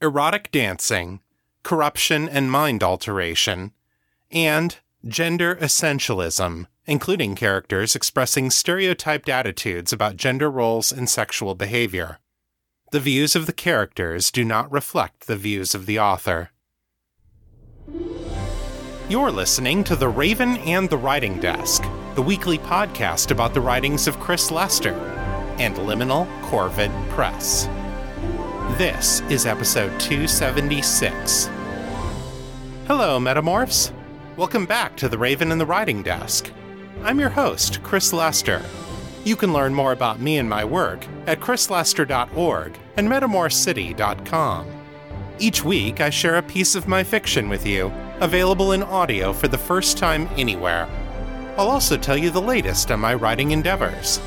erotic dancing, corruption and mind alteration, and gender essentialism, including characters expressing stereotyped attitudes about gender roles and sexual behavior. The views of the characters do not reflect the views of the author. You're listening to The Raven and the Writing Desk, the weekly podcast about the writings of Chris Lester and Liminal Corvid Press. This is episode 276. Hello, Metamorphs. Welcome back to The Raven and the Writing Desk. I'm your host, Chris Lester. You can learn more about me and my work at chrislester.org and metamorphcity.com. Each week, I share a piece of my fiction with you, available in audio for the first time anywhere. I'll also tell you the latest on my writing endeavors.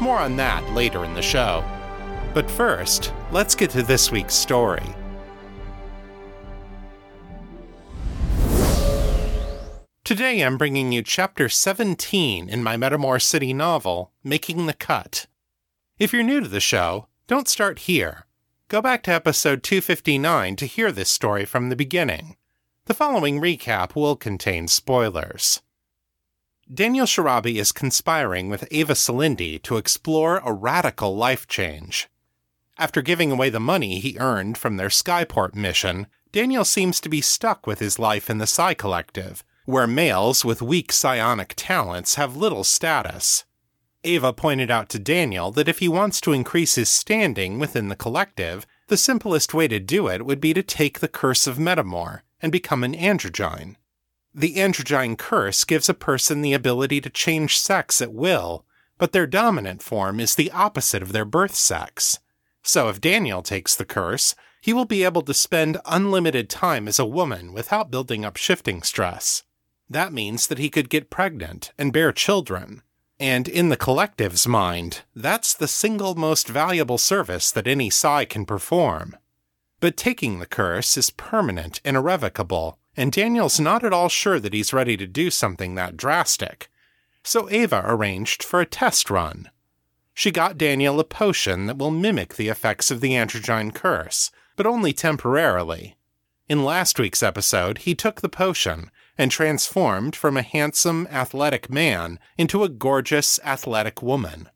More on that later in the show. But first, let's get to this week's story. Today I'm bringing you chapter 17 in my Metamor City novel, Making the Cut. If you're new to the show, don't start here. Go back to episode 259 to hear this story from the beginning. The following recap will contain spoilers. Daniel Sharabi is conspiring with Ava Salindi to explore a radical life change. After giving away the money he earned from their Skyport mission, Daniel seems to be stuck with his life in the Psi Collective, where males with weak psionic talents have little status. Ava pointed out to Daniel that if he wants to increase his standing within the collective, the simplest way to do it would be to take the Curse of Metamor and become an androgyne. The androgyne curse gives a person the ability to change sex at will, but their dominant form is the opposite of their birth sex. So if Daniel takes the curse, he will be able to spend unlimited time as a woman without building up shifting stress. That means that he could get pregnant and bear children. And in the collective's mind, that's the single most valuable service that any Psi can perform. But taking the curse is permanent and irrevocable, and Daniel's not at all sure that he's ready to do something that drastic. So Ava arranged for a test run. She got Daniel a potion that will mimic the effects of the androgyne curse, but only temporarily. In last week's episode, he took the potion and transformed from a handsome, athletic man into a gorgeous, athletic woman.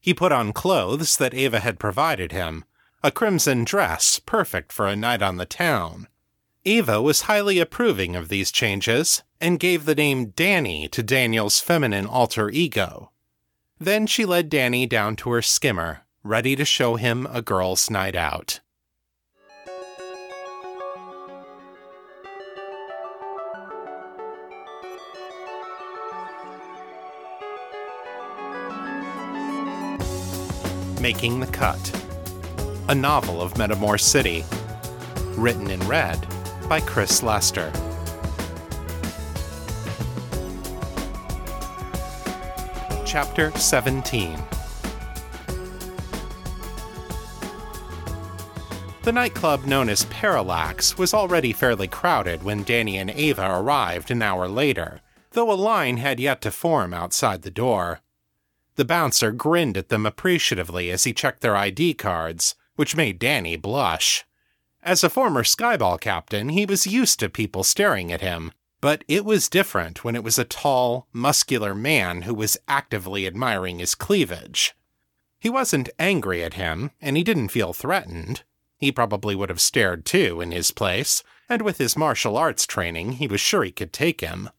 He put on clothes that Ava had provided him, a crimson dress perfect for a night on the town. Ava was highly approving of these changes and gave the name Danny to Daniel's feminine alter ego. Then she led Danny down to her skimmer, ready to show him a girl's night out. Making the Cut, a novel of Metamor City, written in red by Chris Lester. Chapter 17 The nightclub known as Parallax was already fairly crowded when Danny and Ava arrived an hour later, though a line had yet to form outside the door. The bouncer grinned at them appreciatively as he checked their ID cards, which made Danny blush. As a former Skyball captain, he was used to people staring at him, but it was different when it was a tall, muscular man who was actively admiring his cleavage. He wasn't angry at him, and he didn't feel threatened. He probably would have stared too in his place, and with his martial arts training, he was sure he could take him.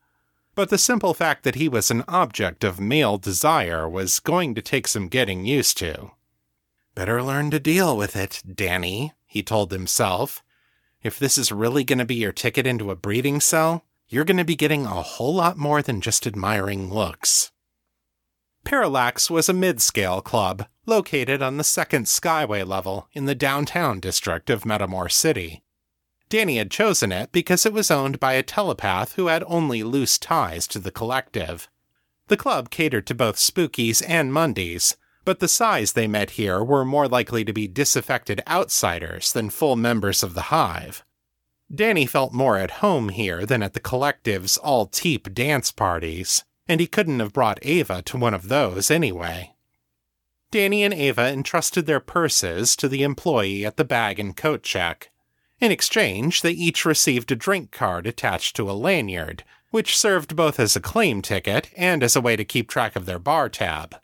But the simple fact that he was an object of male desire was going to take some getting used to. Better learn to deal with it, Danny, he told himself. If this is really going to be your ticket into a breeding cell, you're going to be getting a whole lot more than just admiring looks. Parallax was a mid scale club located on the second Skyway level in the downtown district of Metamor City. Danny had chosen it because it was owned by a telepath who had only loose ties to the collective. The club catered to both spookies and mundies, but the Psis they met here were more likely to be disaffected outsiders than full members of the hive. Danny felt more at home here than at the collective's all teep dance parties, and he couldn't have brought Ava to one of those anyway. Danny and Ava entrusted their purses to the employee at the bag and coat check. In exchange, they each received a drink card attached to a lanyard, which served both as a claim ticket and as a way to keep track of their bar tab.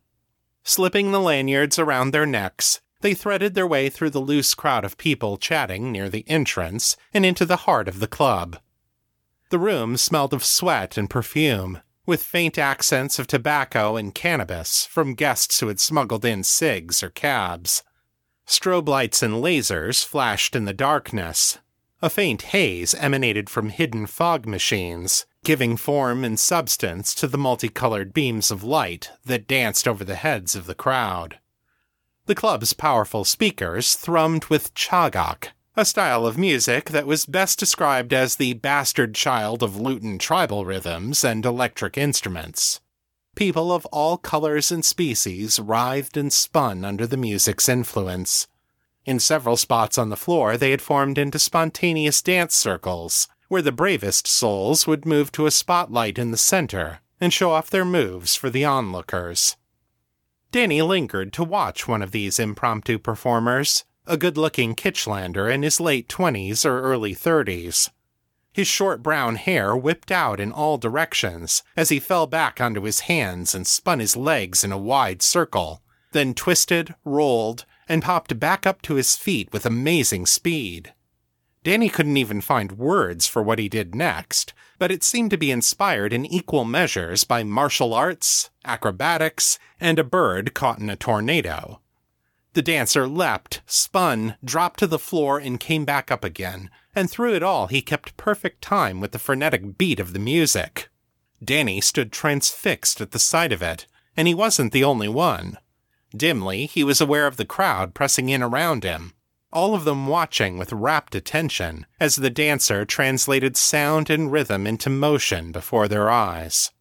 Slipping the lanyards around their necks, they threaded their way through the loose crowd of people chatting near the entrance and into the heart of the club. The room smelled of sweat and perfume, with faint accents of tobacco and cannabis from guests who had smuggled in cigs or cabs. Strobe lights and lasers flashed in the darkness. A faint haze emanated from hidden fog machines, giving form and substance to the multicolored beams of light that danced over the heads of the crowd. The club's powerful speakers thrummed with chagak, a style of music that was best described as the bastard child of Lutin tribal rhythms and electric instruments. People of all colors and species writhed and spun under the music's influence. In several spots on the floor, they had formed into spontaneous dance circles, where the bravest souls would move to a spotlight in the center and show off their moves for the onlookers. Danny lingered to watch one of these impromptu performers, a good looking Kitchlander in his late 20s or early 30s. His short brown hair whipped out in all directions as he fell back onto his hands and spun his legs in a wide circle, then twisted, rolled, and popped back up to his feet with amazing speed. Danny couldn't even find words for what he did next, but it seemed to be inspired in equal measures by martial arts, acrobatics, and a bird caught in a tornado. The dancer leapt, spun, dropped to the floor, and came back up again, and through it all he kept perfect time with the frenetic beat of the music. Danny stood transfixed at the sight of it, and he wasn't the only one. Dimly, he was aware of the crowd pressing in around him, all of them watching with rapt attention as the dancer translated sound and rhythm into motion before their eyes.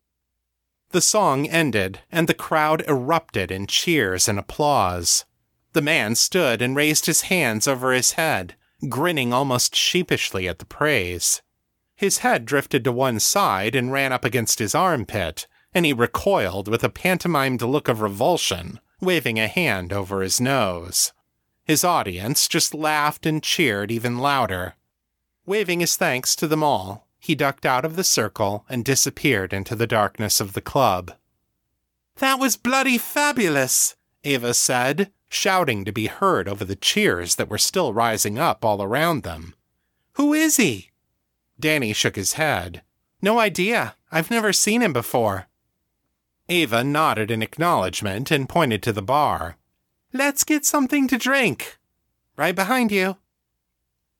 The song ended, and the crowd erupted in cheers and applause. The man stood and raised his hands over his head, grinning almost sheepishly at the praise. His head drifted to one side and ran up against his armpit, and he recoiled with a pantomimed look of revulsion, waving a hand over his nose. His audience just laughed and cheered even louder. Waving his thanks to them all, he ducked out of the circle and disappeared into the darkness of the club. That was bloody fabulous, Ava said, shouting to be heard over the cheers that were still rising up all around them. Who is he? Danny shook his head. No idea. I've never seen him before. Ava nodded in acknowledgement and pointed to the bar. Let's get something to drink. Right behind you.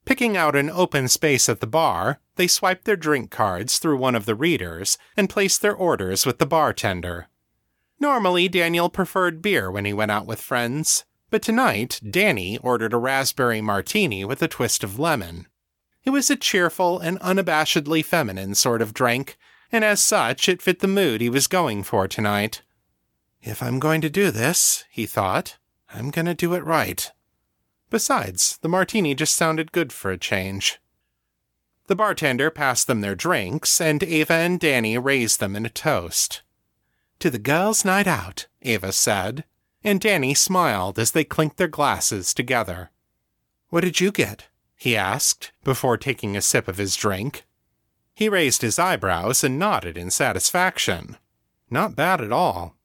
Picking out an open space at the bar, they swiped their drink cards through one of the readers and placed their orders with the bartender. Normally, Daniel preferred beer when he went out with friends, but tonight, Danny ordered a raspberry martini with a twist of lemon. It was a cheerful and unabashedly feminine sort of drink, and as such, it fit the mood he was going for tonight. If I'm going to do this, he thought, I'm gonna do it right. Besides, the martini just sounded good for a change. The bartender passed them their drinks, and Ava and Danny raised them in a toast. To the girls' night out, Ava said, and Danny smiled as they clinked their glasses together. What did you get? he asked, before taking a sip of his drink. He raised his eyebrows and nodded in satisfaction. Not bad at all.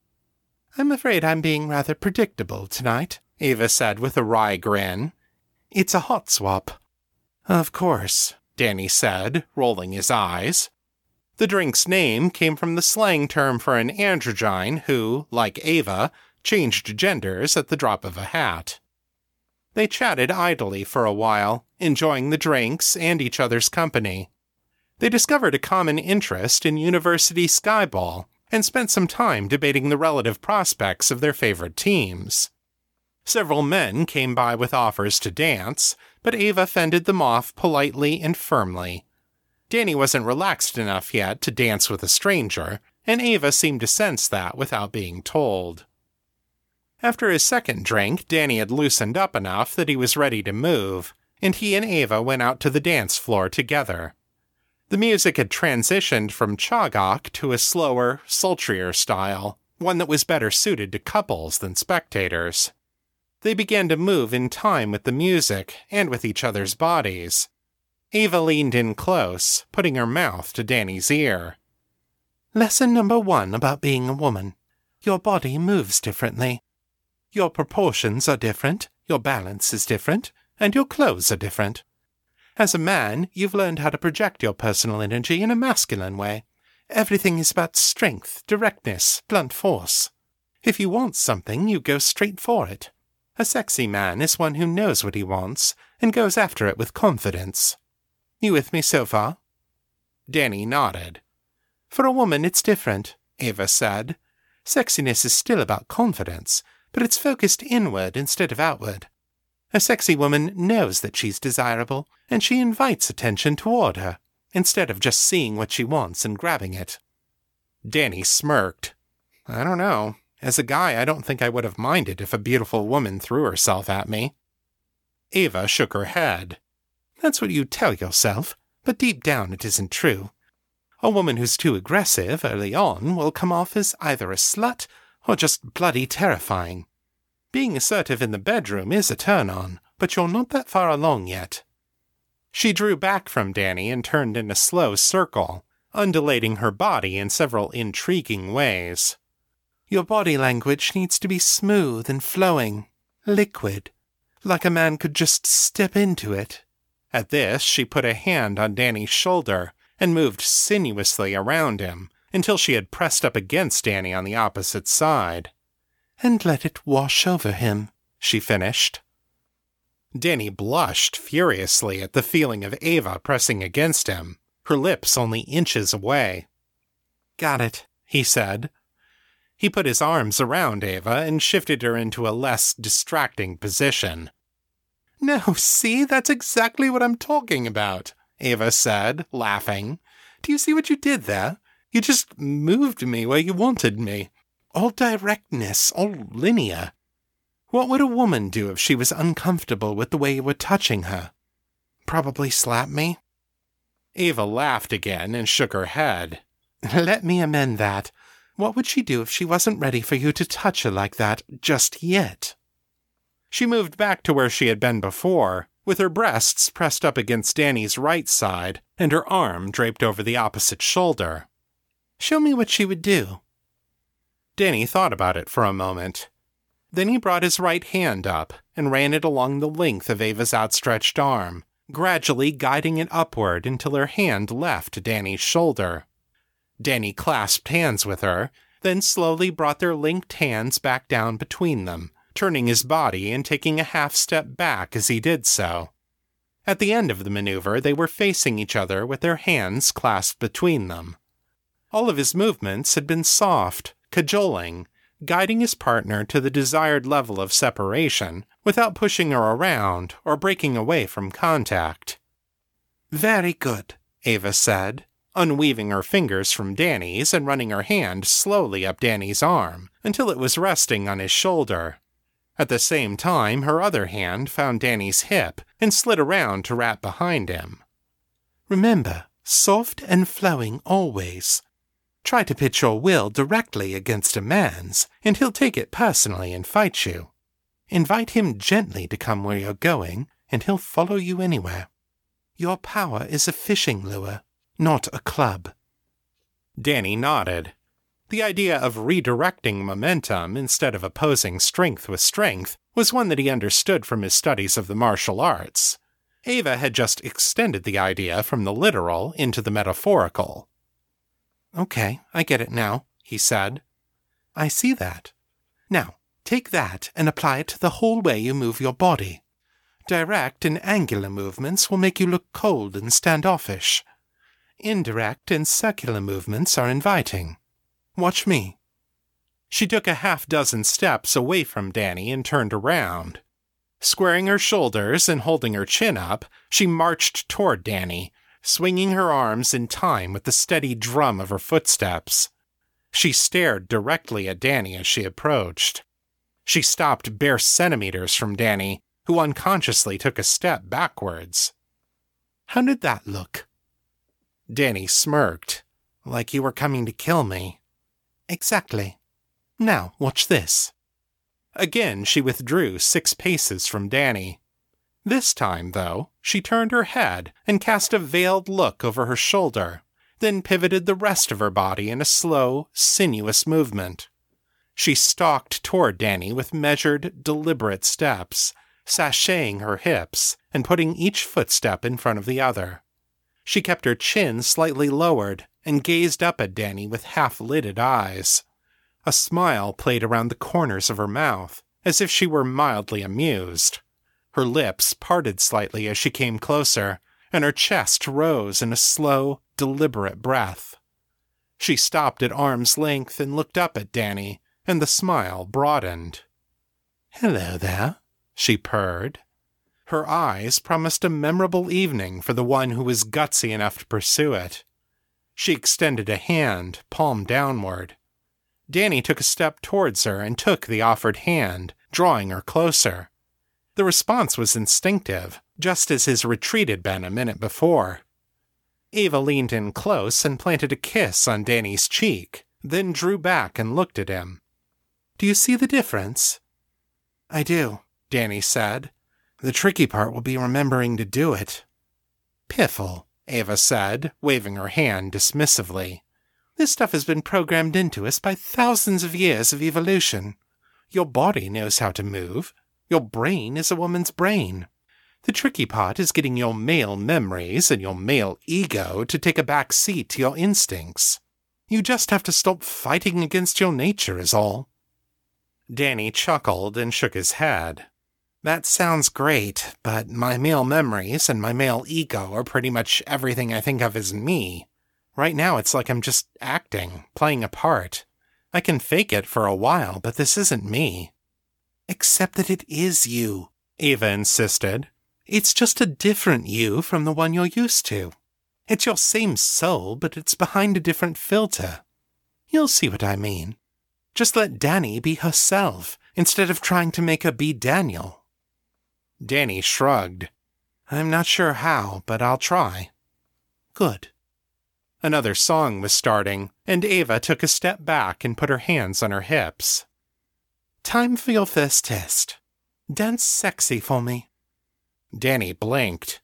I'm afraid I'm being rather predictable tonight, Eva said with a wry grin. It's a hot swap. Of course, Danny said, rolling his eyes. The drink's name came from the slang term for an androgyne who, like Ava, changed genders at the drop of a hat. They chatted idly for a while, enjoying the drinks and each other's company. They discovered a common interest in university skyball and spent some time debating the relative prospects of their favorite teams. Several men came by with offers to dance, but Ava fended them off politely and firmly. Danny wasn't relaxed enough yet to dance with a stranger, and Ava seemed to sense that without being told. After his second drink, Danny had loosened up enough that he was ready to move, and he and Ava went out to the dance floor together. The music had transitioned from chagak to a slower, sultrier style, one that was better suited to couples than spectators. They began to move in time with the music and with each other's bodies. Eva leaned in close, putting her mouth to Danny's ear. Lesson number one about being a woman. Your body moves differently. Your proportions are different, your balance is different, and your clothes are different. As a man, you've learned how to project your personal energy in a masculine way. Everything is about strength, directness, blunt force. If you want something, you go straight for it. A sexy man is one who knows what he wants and goes after it with confidence. You with me so far? Danny nodded. For a woman, it's different, Ava said. Sexiness is still about confidence, but it's focused inward instead of outward. A sexy woman knows that she's desirable, and she invites attention toward her, instead of just seeing what she wants and grabbing it. Danny smirked. I don't know. As a guy, I don't think I would have minded if a beautiful woman threw herself at me. Ava shook her head. That's what you tell yourself, but deep down it isn't true. A woman who's too aggressive early on will come off as either a slut or just bloody terrifying. Being assertive in the bedroom is a turn on, but you're not that far along yet. She drew back from Danny and turned in a slow circle, undulating her body in several intriguing ways. Your body language needs to be smooth and flowing, liquid, like a man could just step into it. At this, she put a hand on Danny's shoulder and moved sinuously around him until she had pressed up against Danny on the opposite side. And let it wash over him, she finished. Danny blushed furiously at the feeling of Ava pressing against him, her lips only inches away. Got it, he said, he put his arms around Ava and shifted her into a less distracting position. No, see, that's exactly what I'm talking about, Ava said, laughing. Do you see what you did there? You just moved me where you wanted me. All directness, all linear. What would a woman do if she was uncomfortable with the way you were touching her? Probably slap me? Eva laughed again and shook her head. Let me amend that. What would she do if she wasn't ready for you to touch her like that just yet? She moved back to where she had been before, with her breasts pressed up against Danny's right side and her arm draped over the opposite shoulder. Show me what she would do. Danny thought about it for a moment. Then he brought his right hand up and ran it along the length of Ava's outstretched arm, gradually guiding it upward until her hand left Danny's shoulder. Danny clasped hands with her, then slowly brought their linked hands back down between them, turning his body and taking a half step back as he did so. At the end of the maneuver, they were facing each other with their hands clasped between them. All of his movements had been soft, cajoling, guiding his partner to the desired level of separation without pushing her around or breaking away from contact. Very good, Ava said, unweaving her fingers from Danny's and running her hand slowly up Danny's arm until it was resting on his shoulder. At the same time, her other hand found Danny's hip and slid around to wrap behind him. Remember, soft and flowing always. Try to pitch your will directly against a man's, and he'll take it personally and fight you. Invite him gently to come where you're going, and he'll follow you anywhere. Your power is a fishing lure, not a club. Danny nodded. The idea of redirecting momentum instead of opposing strength with strength was one that he understood from his studies of the martial arts. Ava had just extended the idea from the literal into the metaphorical. Okay, I get it now, he said. I see that. Now, take that and apply it to the whole way you move your body. Direct and angular movements will make you look cold and standoffish. Indirect and circular movements are inviting. Watch me. She took a half dozen steps away from Danny and turned around. Squaring her shoulders and holding her chin up, she marched toward Danny, swinging her arms in time with the steady drum of her footsteps. She stared directly at Danny as she approached. She stopped bare centimeters from Danny, who unconsciously took a step backwards. How did that look? Danny smirked, like you were coming to kill me. Exactly. Now, watch this. Again, she withdrew six paces from Danny. This time, though, she turned her head and cast a veiled look over her shoulder, then pivoted the rest of her body in a slow, sinuous movement. She stalked toward Danny with measured, deliberate steps, sashaying her hips and putting each footstep in front of the other. She kept her chin slightly lowered and gazed up at Danny with half lidded eyes. A smile played around the corners of her mouth, as if she were mildly amused. Her lips parted slightly as she came closer, and her chest rose in a slow, deliberate breath. She stopped at arm's length and looked up at Danny, and the smile broadened. Hello there, she purred. Her eyes promised a memorable evening for the one who was gutsy enough to pursue it. She extended a hand, palm downward. Danny took a step towards her and took the offered hand, drawing her closer. The response was instinctive, just as his retreat had been a minute before. Ava leaned in close and planted a kiss on Danny's cheek, then drew back and looked at him. Do you see the difference? I do, Danny said. The tricky part will be remembering to do it. Piffle, Ava said, waving her hand dismissively. This stuff has been programmed into us by thousands of years of evolution. Your body knows how to move, your brain is a woman's brain. The tricky part is getting your male memories and your male ego to take a back seat to your instincts. You just have to stop fighting against your nature, is all. Danny chuckled and shook his head. That sounds great, but my male memories and my male ego are pretty much everything I think of as me. Right now, it's like I'm just acting, playing a part. I can fake it for a while, but this isn't me. Except that it is you, Eva insisted. It's just a different you from the one you're used to. It's your same soul, but it's behind a different filter. You'll see what I mean. Just let Danny be herself, instead of trying to make her be Daniel. Danny shrugged. I'm not sure how, but I'll try. Good. Another song was starting, and Ava took a step back and put her hands on her hips. Time for your first test. Dance sexy for me. Danny blinked.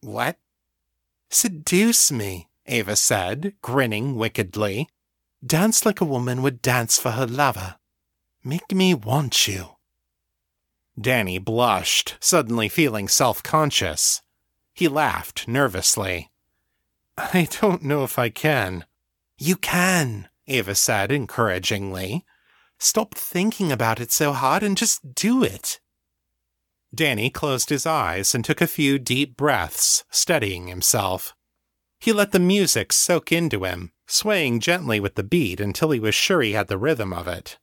What? Seduce me, Ava said, grinning wickedly. Dance like a woman would dance for her lover. Make me want you. Danny blushed, suddenly feeling self conscious. He laughed nervously. I don't know if I can. You can, Ava said encouragingly. Stop thinking about it so hard and just do it. Danny closed his eyes and took a few deep breaths, steadying himself. He let the music soak into him, swaying gently with the beat until he was sure he had the rhythm of it.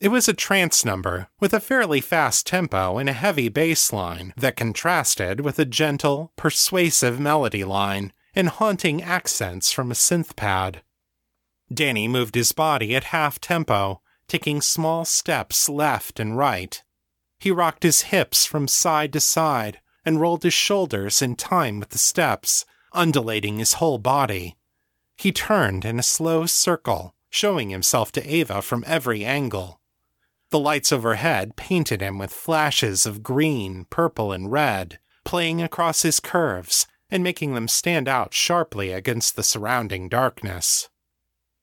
It was a trance number, with a fairly fast tempo and a heavy bass line that contrasted with a gentle, persuasive melody line and haunting accents from a synth pad. Danny moved his body at half tempo, taking small steps left and right. He rocked his hips from side to side and rolled his shoulders in time with the steps, undulating his whole body. He turned in a slow circle, showing himself to Ava from every angle. The lights overhead painted him with flashes of green, purple, and red, playing across his curves and making them stand out sharply against the surrounding darkness.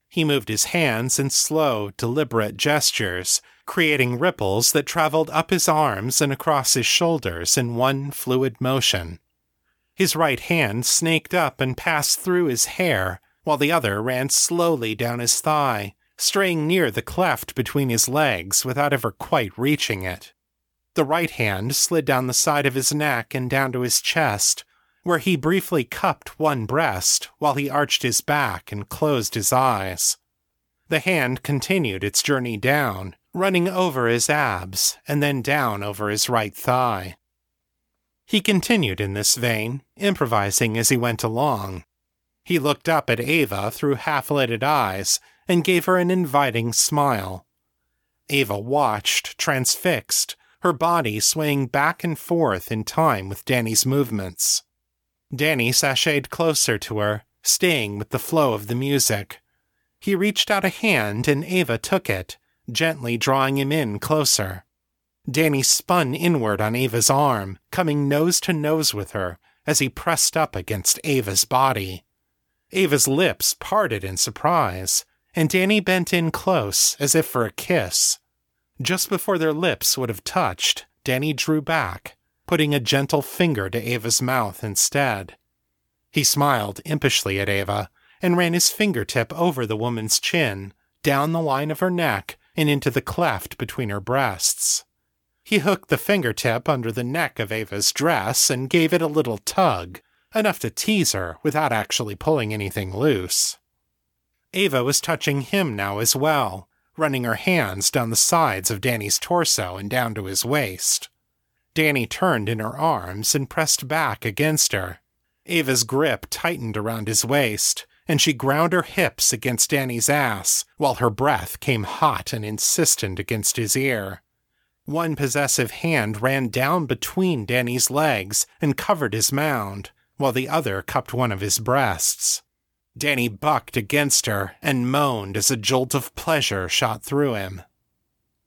He moved his hands in slow, deliberate gestures, creating ripples that traveled up his arms and across his shoulders in one fluid motion. His right hand snaked up and passed through his hair, while the other ran slowly down his thigh, straying near the cleft between his legs without ever quite reaching it. The right hand slid down the side of his neck and down to his chest, where he briefly cupped one breast while he arched his back and closed his eyes. The hand continued its journey down, running over his abs and then down over his right thigh. He continued in this vein, improvising as he went along. He looked up at Ava through half lidded eyes and gave her an inviting smile. Ava watched, transfixed, her body swaying back and forth in time with Danny's movements. Danny sashayed closer to her, staying with the flow of the music. He reached out a hand and Ava took it, gently drawing him in closer. Danny spun inward on Ava's arm, coming nose to nose with her as he pressed up against Ava's body. Ava's lips parted in surprise, and Danny bent in close as if for a kiss. Just before their lips would have touched, Danny drew back, putting a gentle finger to Ava's mouth instead. He smiled impishly at Ava and ran his fingertip over the woman's chin, down the line of her neck, and into the cleft between her breasts. He hooked the fingertip under the neck of Ava's dress and gave it a little tug, enough to tease her without actually pulling anything loose. Ava was touching him now as well, running her hands down the sides of Danny's torso and down to his waist. Danny turned in her arms and pressed back against her. Ava's grip tightened around his waist, and she ground her hips against Danny's ass while her breath came hot and insistent against his ear. One possessive hand ran down between Danny's legs and covered his mound, while the other cupped one of his breasts. Danny bucked against her and moaned as a jolt of pleasure shot through him.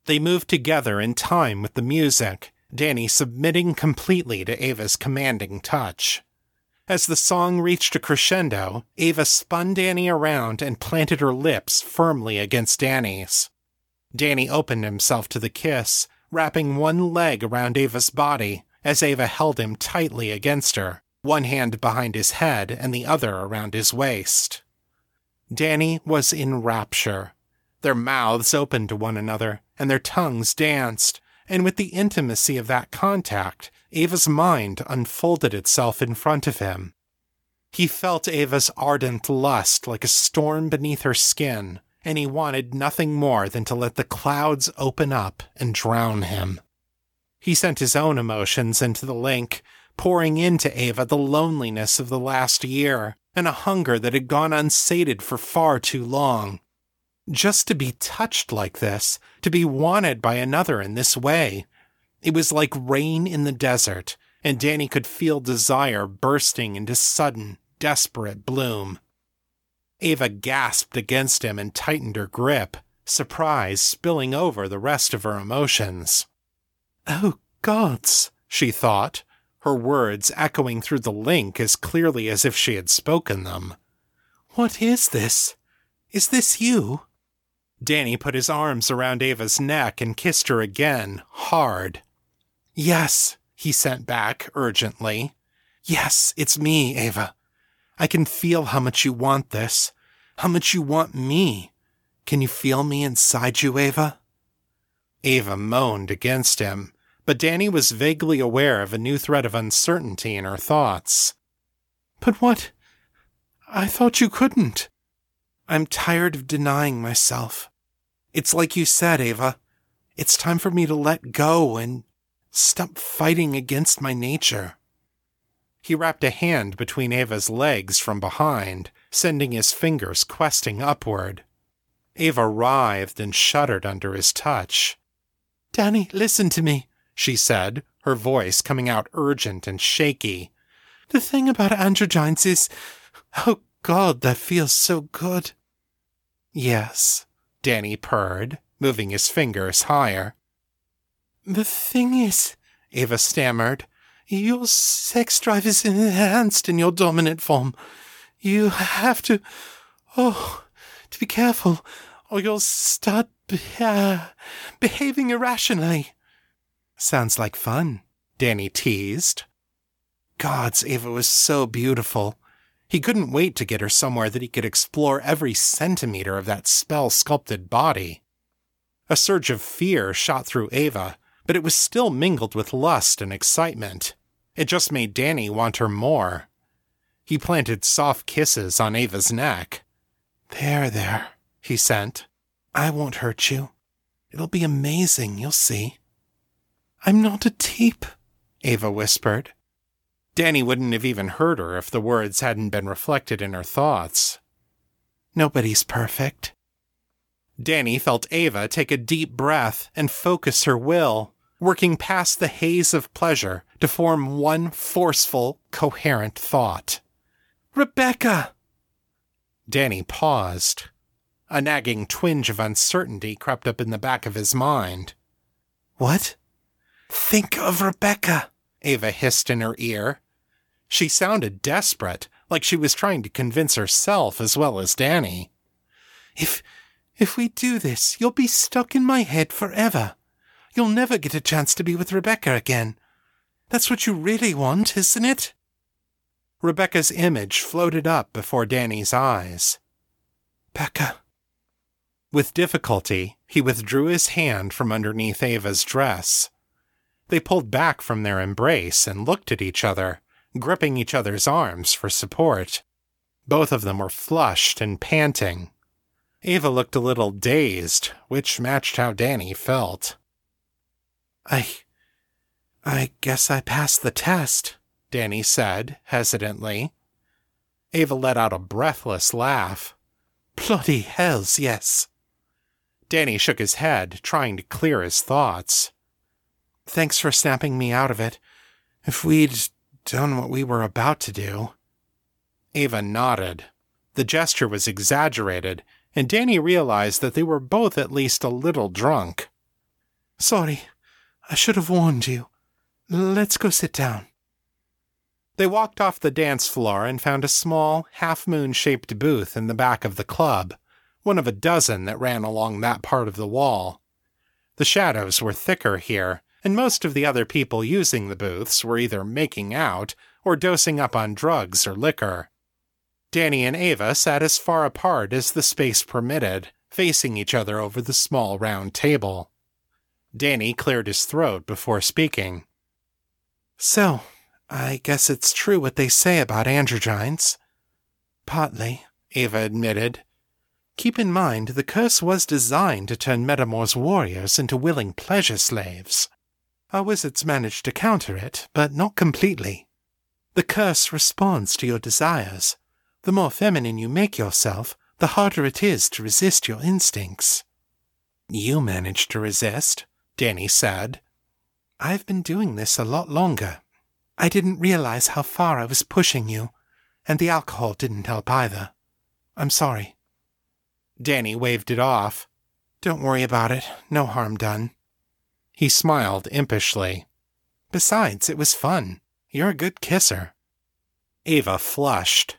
They moved together in time with the music, Danny submitting completely to Ava's commanding touch. As the song reached a crescendo, Ava spun Danny around and planted her lips firmly against Danny's. Danny opened himself to the kiss, wrapping one leg around Ava's body as Ava held him tightly against her, one hand behind his head and the other around his waist. Danny was in rapture. Their mouths opened to one another, and their tongues danced, and with the intimacy of that contact, Ava's mind unfolded itself in front of him. He felt Ava's ardent lust like a storm beneath her skin, and he wanted nothing more than to let the clouds open up and drown him. He sent his own emotions into the link, pouring into Ava the loneliness of the last year and a hunger that had gone unsated for far too long. Just to be touched like this, to be wanted by another in this way, it was like rain in the desert, and Danny could feel desire bursting into sudden, desperate bloom. Ava gasped against him and tightened her grip, surprise spilling over the rest of her emotions. Oh, gods, she thought, her words echoing through the link as clearly as if she had spoken them. What is this? Is this you? Danny put his arms around Ava's neck and kissed her again, hard. Yes, he sent back urgently. Yes, it's me, Ava. I can feel how much you want this, how much you want me. Can you feel me inside you, Ava? Ava moaned against him, but Danny was vaguely aware of a new thread of uncertainty in her thoughts. But what? I thought you couldn't. I'm tired of denying myself. It's like you said, Ava. It's time for me to let go and Stop fighting against my nature. He wrapped a hand between Ava's legs from behind, sending his fingers questing upward. Ava writhed and shuddered under his touch. Danny, listen to me, she said, her voice coming out urgent and shaky. The thing about androgynes is. Oh God, that feels so good. Yes, Danny purred, moving his fingers higher. The thing is, Ava stammered, your sex drive is enhanced in your dominant form. You have to, oh, to be careful, or you'll start be- uh, behaving irrationally. Sounds like fun, Danny teased. Gods, Ava was so beautiful. He couldn't wait to get her somewhere that he could explore every centimeter of that spell sculpted body. A surge of fear shot through Ava but it was still mingled with lust and excitement. It just made Danny want her more. He planted soft kisses on Ava's neck. There, there, he sent. I won't hurt you. It'll be amazing, you'll see. I'm not a teep, Ava whispered. Danny wouldn't have even heard her if the words hadn't been reflected in her thoughts. Nobody's perfect. Danny felt Ava take a deep breath and focus her will, working past the haze of pleasure to form one forceful, coherent thought. Rebecca! Danny paused. A nagging twinge of uncertainty crept up in the back of his mind. What? Think of Rebecca, Ava hissed in her ear. She sounded desperate, like she was trying to convince herself as well as Danny. If if we do this, you'll be stuck in my head forever. You'll never get a chance to be with Rebecca again. That's what you really want, isn't it? Rebecca's image floated up before Danny's eyes. Becca. With difficulty, he withdrew his hand from underneath Ava's dress. They pulled back from their embrace and looked at each other, gripping each other's arms for support. Both of them were flushed and panting. Ava looked a little dazed, which matched how Danny felt. I. I guess I passed the test, Danny said, hesitantly. Ava let out a breathless laugh. Bloody hells, yes. Danny shook his head, trying to clear his thoughts. Thanks for snapping me out of it. If we'd done what we were about to do. Ava nodded. The gesture was exaggerated, and Danny realized that they were both at least a little drunk. Sorry, I should have warned you. Let's go sit down. They walked off the dance floor and found a small, half moon shaped booth in the back of the club, one of a dozen that ran along that part of the wall. The shadows were thicker here, and most of the other people using the booths were either making out or dosing up on drugs or liquor. Danny and Ava sat as far apart as the space permitted, facing each other over the small round table. Danny cleared his throat before speaking. So, I guess it's true what they say about androgynes. Partly, Ava admitted. Keep in mind, the curse was designed to turn Metamor's warriors into willing pleasure slaves. Our wizards managed to counter it, but not completely. The curse responds to your desires, the more feminine you make yourself, the harder it is to resist your instincts. You managed to resist, Danny said. I've been doing this a lot longer. I didn't realize how far I was pushing you, and the alcohol didn't help either. I'm sorry. Danny waved it off. Don't worry about it. No harm done. He smiled impishly. Besides, it was fun. You're a good kisser. Ava flushed.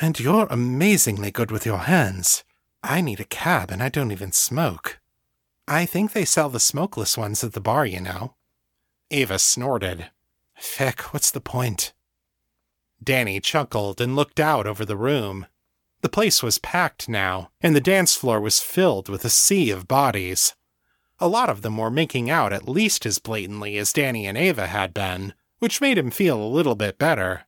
And you're amazingly good with your hands. I need a cab and I don't even smoke. I think they sell the smokeless ones at the bar, you know. Ava snorted. Feck, what's the point? Danny chuckled and looked out over the room. The place was packed now, and the dance floor was filled with a sea of bodies. A lot of them were making out at least as blatantly as Danny and Ava had been, which made him feel a little bit better.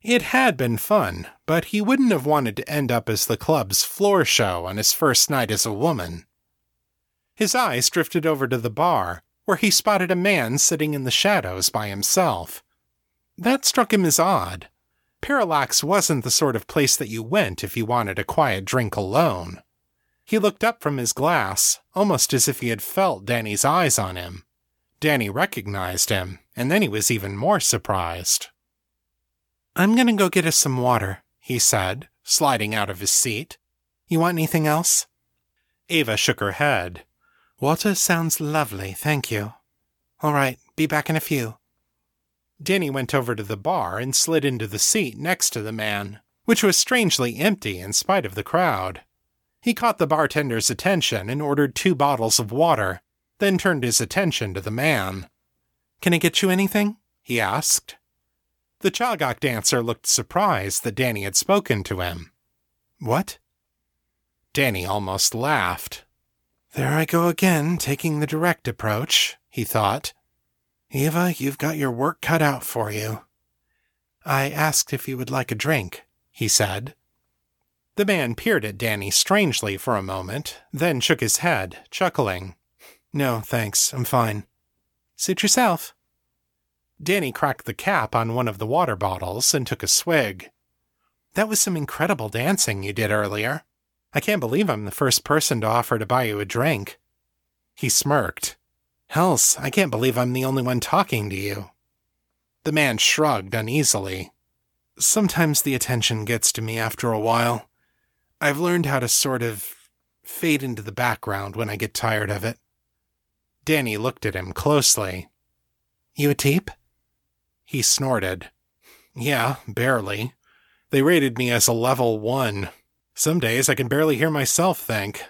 It had been fun, but he wouldn't have wanted to end up as the club's floor show on his first night as a woman. His eyes drifted over to the bar, where he spotted a man sitting in the shadows by himself. That struck him as odd. Parallax wasn't the sort of place that you went if you wanted a quiet drink alone. He looked up from his glass, almost as if he had felt Danny's eyes on him. Danny recognized him, and then he was even more surprised. I'm gonna go get us some water, he said, sliding out of his seat. You want anything else? Ava shook her head. Water sounds lovely, thank you. All right, be back in a few. Danny went over to the bar and slid into the seat next to the man, which was strangely empty in spite of the crowd. He caught the bartender's attention and ordered two bottles of water, then turned his attention to the man. Can I get you anything? he asked. The Chagok dancer looked surprised that Danny had spoken to him. What? Danny almost laughed. There I go again, taking the direct approach, he thought. Eva, you've got your work cut out for you. I asked if you would like a drink, he said. The man peered at Danny strangely for a moment, then shook his head, chuckling. No, thanks. I'm fine. Suit yourself. Danny cracked the cap on one of the water bottles and took a swig. That was some incredible dancing you did earlier. I can't believe I'm the first person to offer to buy you a drink. He smirked. Hells, I can't believe I'm the only one talking to you. The man shrugged uneasily. Sometimes the attention gets to me after a while. I've learned how to sort of fade into the background when I get tired of it. Danni looked at him closely. You a teep? He snorted. Yeah, barely. They rated me as a level one. Some days I can barely hear myself think.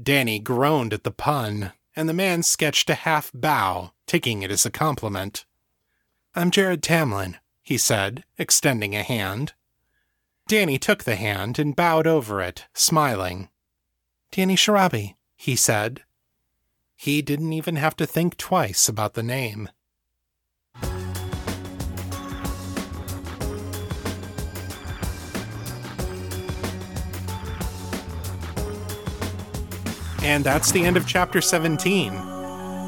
Danni groaned at the pun, and the man sketched a half bow, taking it as a compliment. I'm Jared Tamlin, he said, extending a hand. Danni took the hand and bowed over it, smiling. Danni Sharabi, he said. He didn't even have to think twice about the name. And that's the end of chapter 17.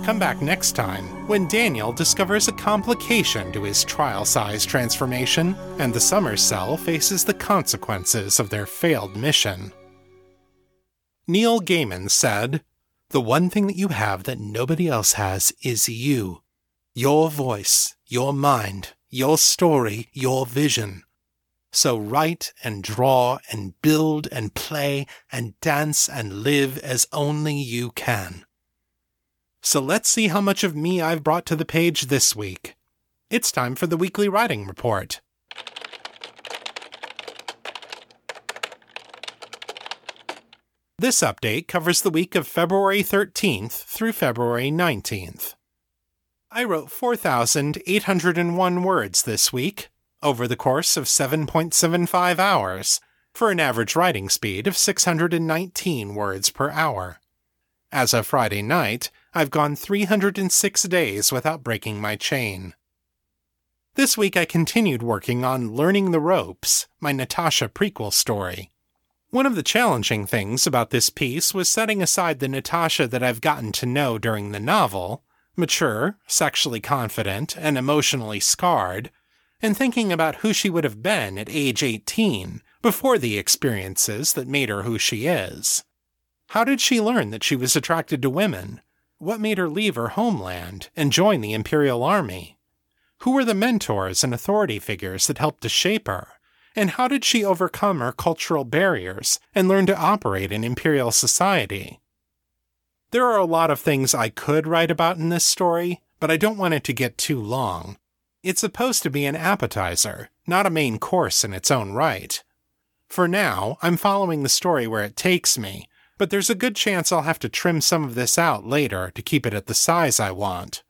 Come back next time when Daniel discovers a complication to his trial size transformation, and the Summer Cell faces the consequences of their failed mission. Neil Gaiman said, The one thing that you have that nobody else has is you. Your voice, your mind, your story, your vision. So write and draw and build and play and dance and live as only you can. So let's see how much of me I've brought to the page this week. It's time for the weekly writing report. This update covers the week of February 13th through February 19th. I wrote 4,801 words this week, over the course of 7.75 hours, for an average writing speed of 619 words per hour. As of Friday night, I've gone 306 days without breaking my chain. This week I continued working on Learning the Ropes, my Natasha prequel story. One of the challenging things about this piece was setting aside the Natasha that I've gotten to know during the novel, mature, sexually confident, and emotionally scarred, and thinking about who she would have been at age 18 before the experiences that made her who she is. How did she learn that she was attracted to women? What made her leave her homeland and join the Imperial Army? Who were the mentors and authority figures that helped to shape her? And how did she overcome her cultural barriers and learn to operate in Imperial society? There are a lot of things I could write about in this story, but I don't want it to get too long, it's supposed to be an appetizer, not a main course in its own right. For now, I'm following the story where it takes me, but there's a good chance I'll have to trim some of this out later to keep it at the size I want.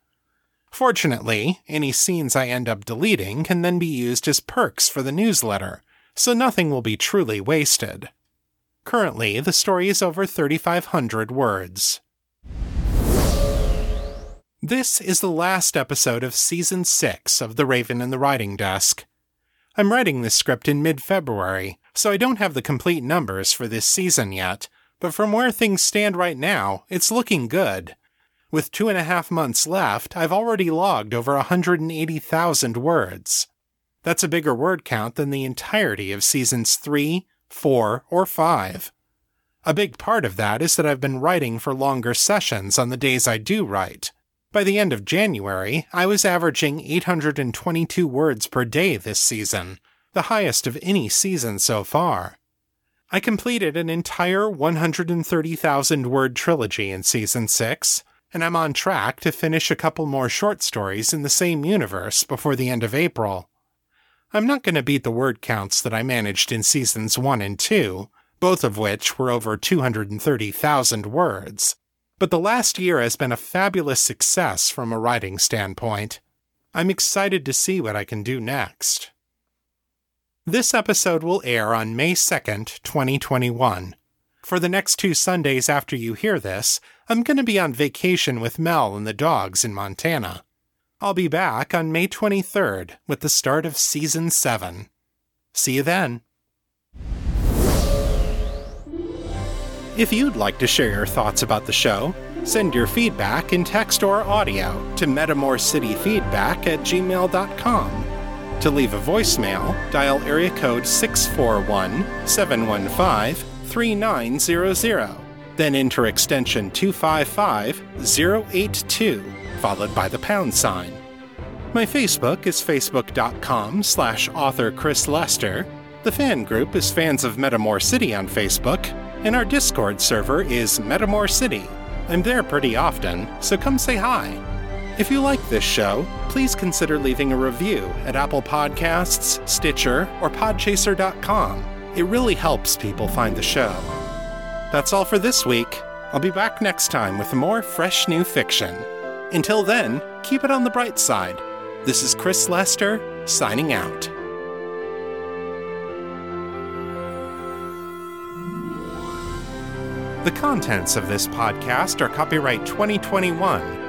Fortunately, any scenes I end up deleting can then be used as perks for the newsletter, so nothing will be truly wasted. Currently, the story is over 3,500 words. This is the last episode of Season 6 of The Raven and the Writing Desk. I'm writing this script in mid February, so I don't have the complete numbers for this season yet, but from where things stand right now, it's looking good. With two and a half months left, I've already logged over 180,000 words. That's a bigger word count than the entirety of seasons 3, 4, or 5. A big part of that is that I've been writing for longer sessions on the days I do write. By the end of January, I was averaging 822 words per day this season, the highest of any season so far. I completed an entire 130,000 word trilogy in season 6, and I'm on track to finish a couple more short stories in the same universe before the end of April. I'm not going to beat the word counts that I managed in seasons 1 and 2, both of which were over 230,000 words, but the last year has been a fabulous success from a writing standpoint. I'm excited to see what I can do next. This episode will air on May 2nd, 2021. For the next two Sundays after you hear this, I'm going to be on vacation with Mel and the dogs in Montana. I'll be back on May 23rd with the start of Season 7. See you then. If you'd like to share your thoughts about the show, send your feedback in text or audio to metamorcityfeedback at gmail.com. To leave a voicemail, dial area code 641 715 3900, then enter extension 255 082, followed by the pound sign. My Facebook is facebook.com slash author Chris Lester. The fan group is Fans of Metamor City on Facebook, and our Discord server is Metamor City. I'm there pretty often, so come say hi. If you like this show, please consider leaving a review at Apple Podcasts, Stitcher, or Podchaser.com. It really helps people find the show. That's all for this week. I'll be back next time with more fresh new fiction. Until then, keep it on the bright side. This is Chris Lester, signing out. The contents of this podcast are copyright 2021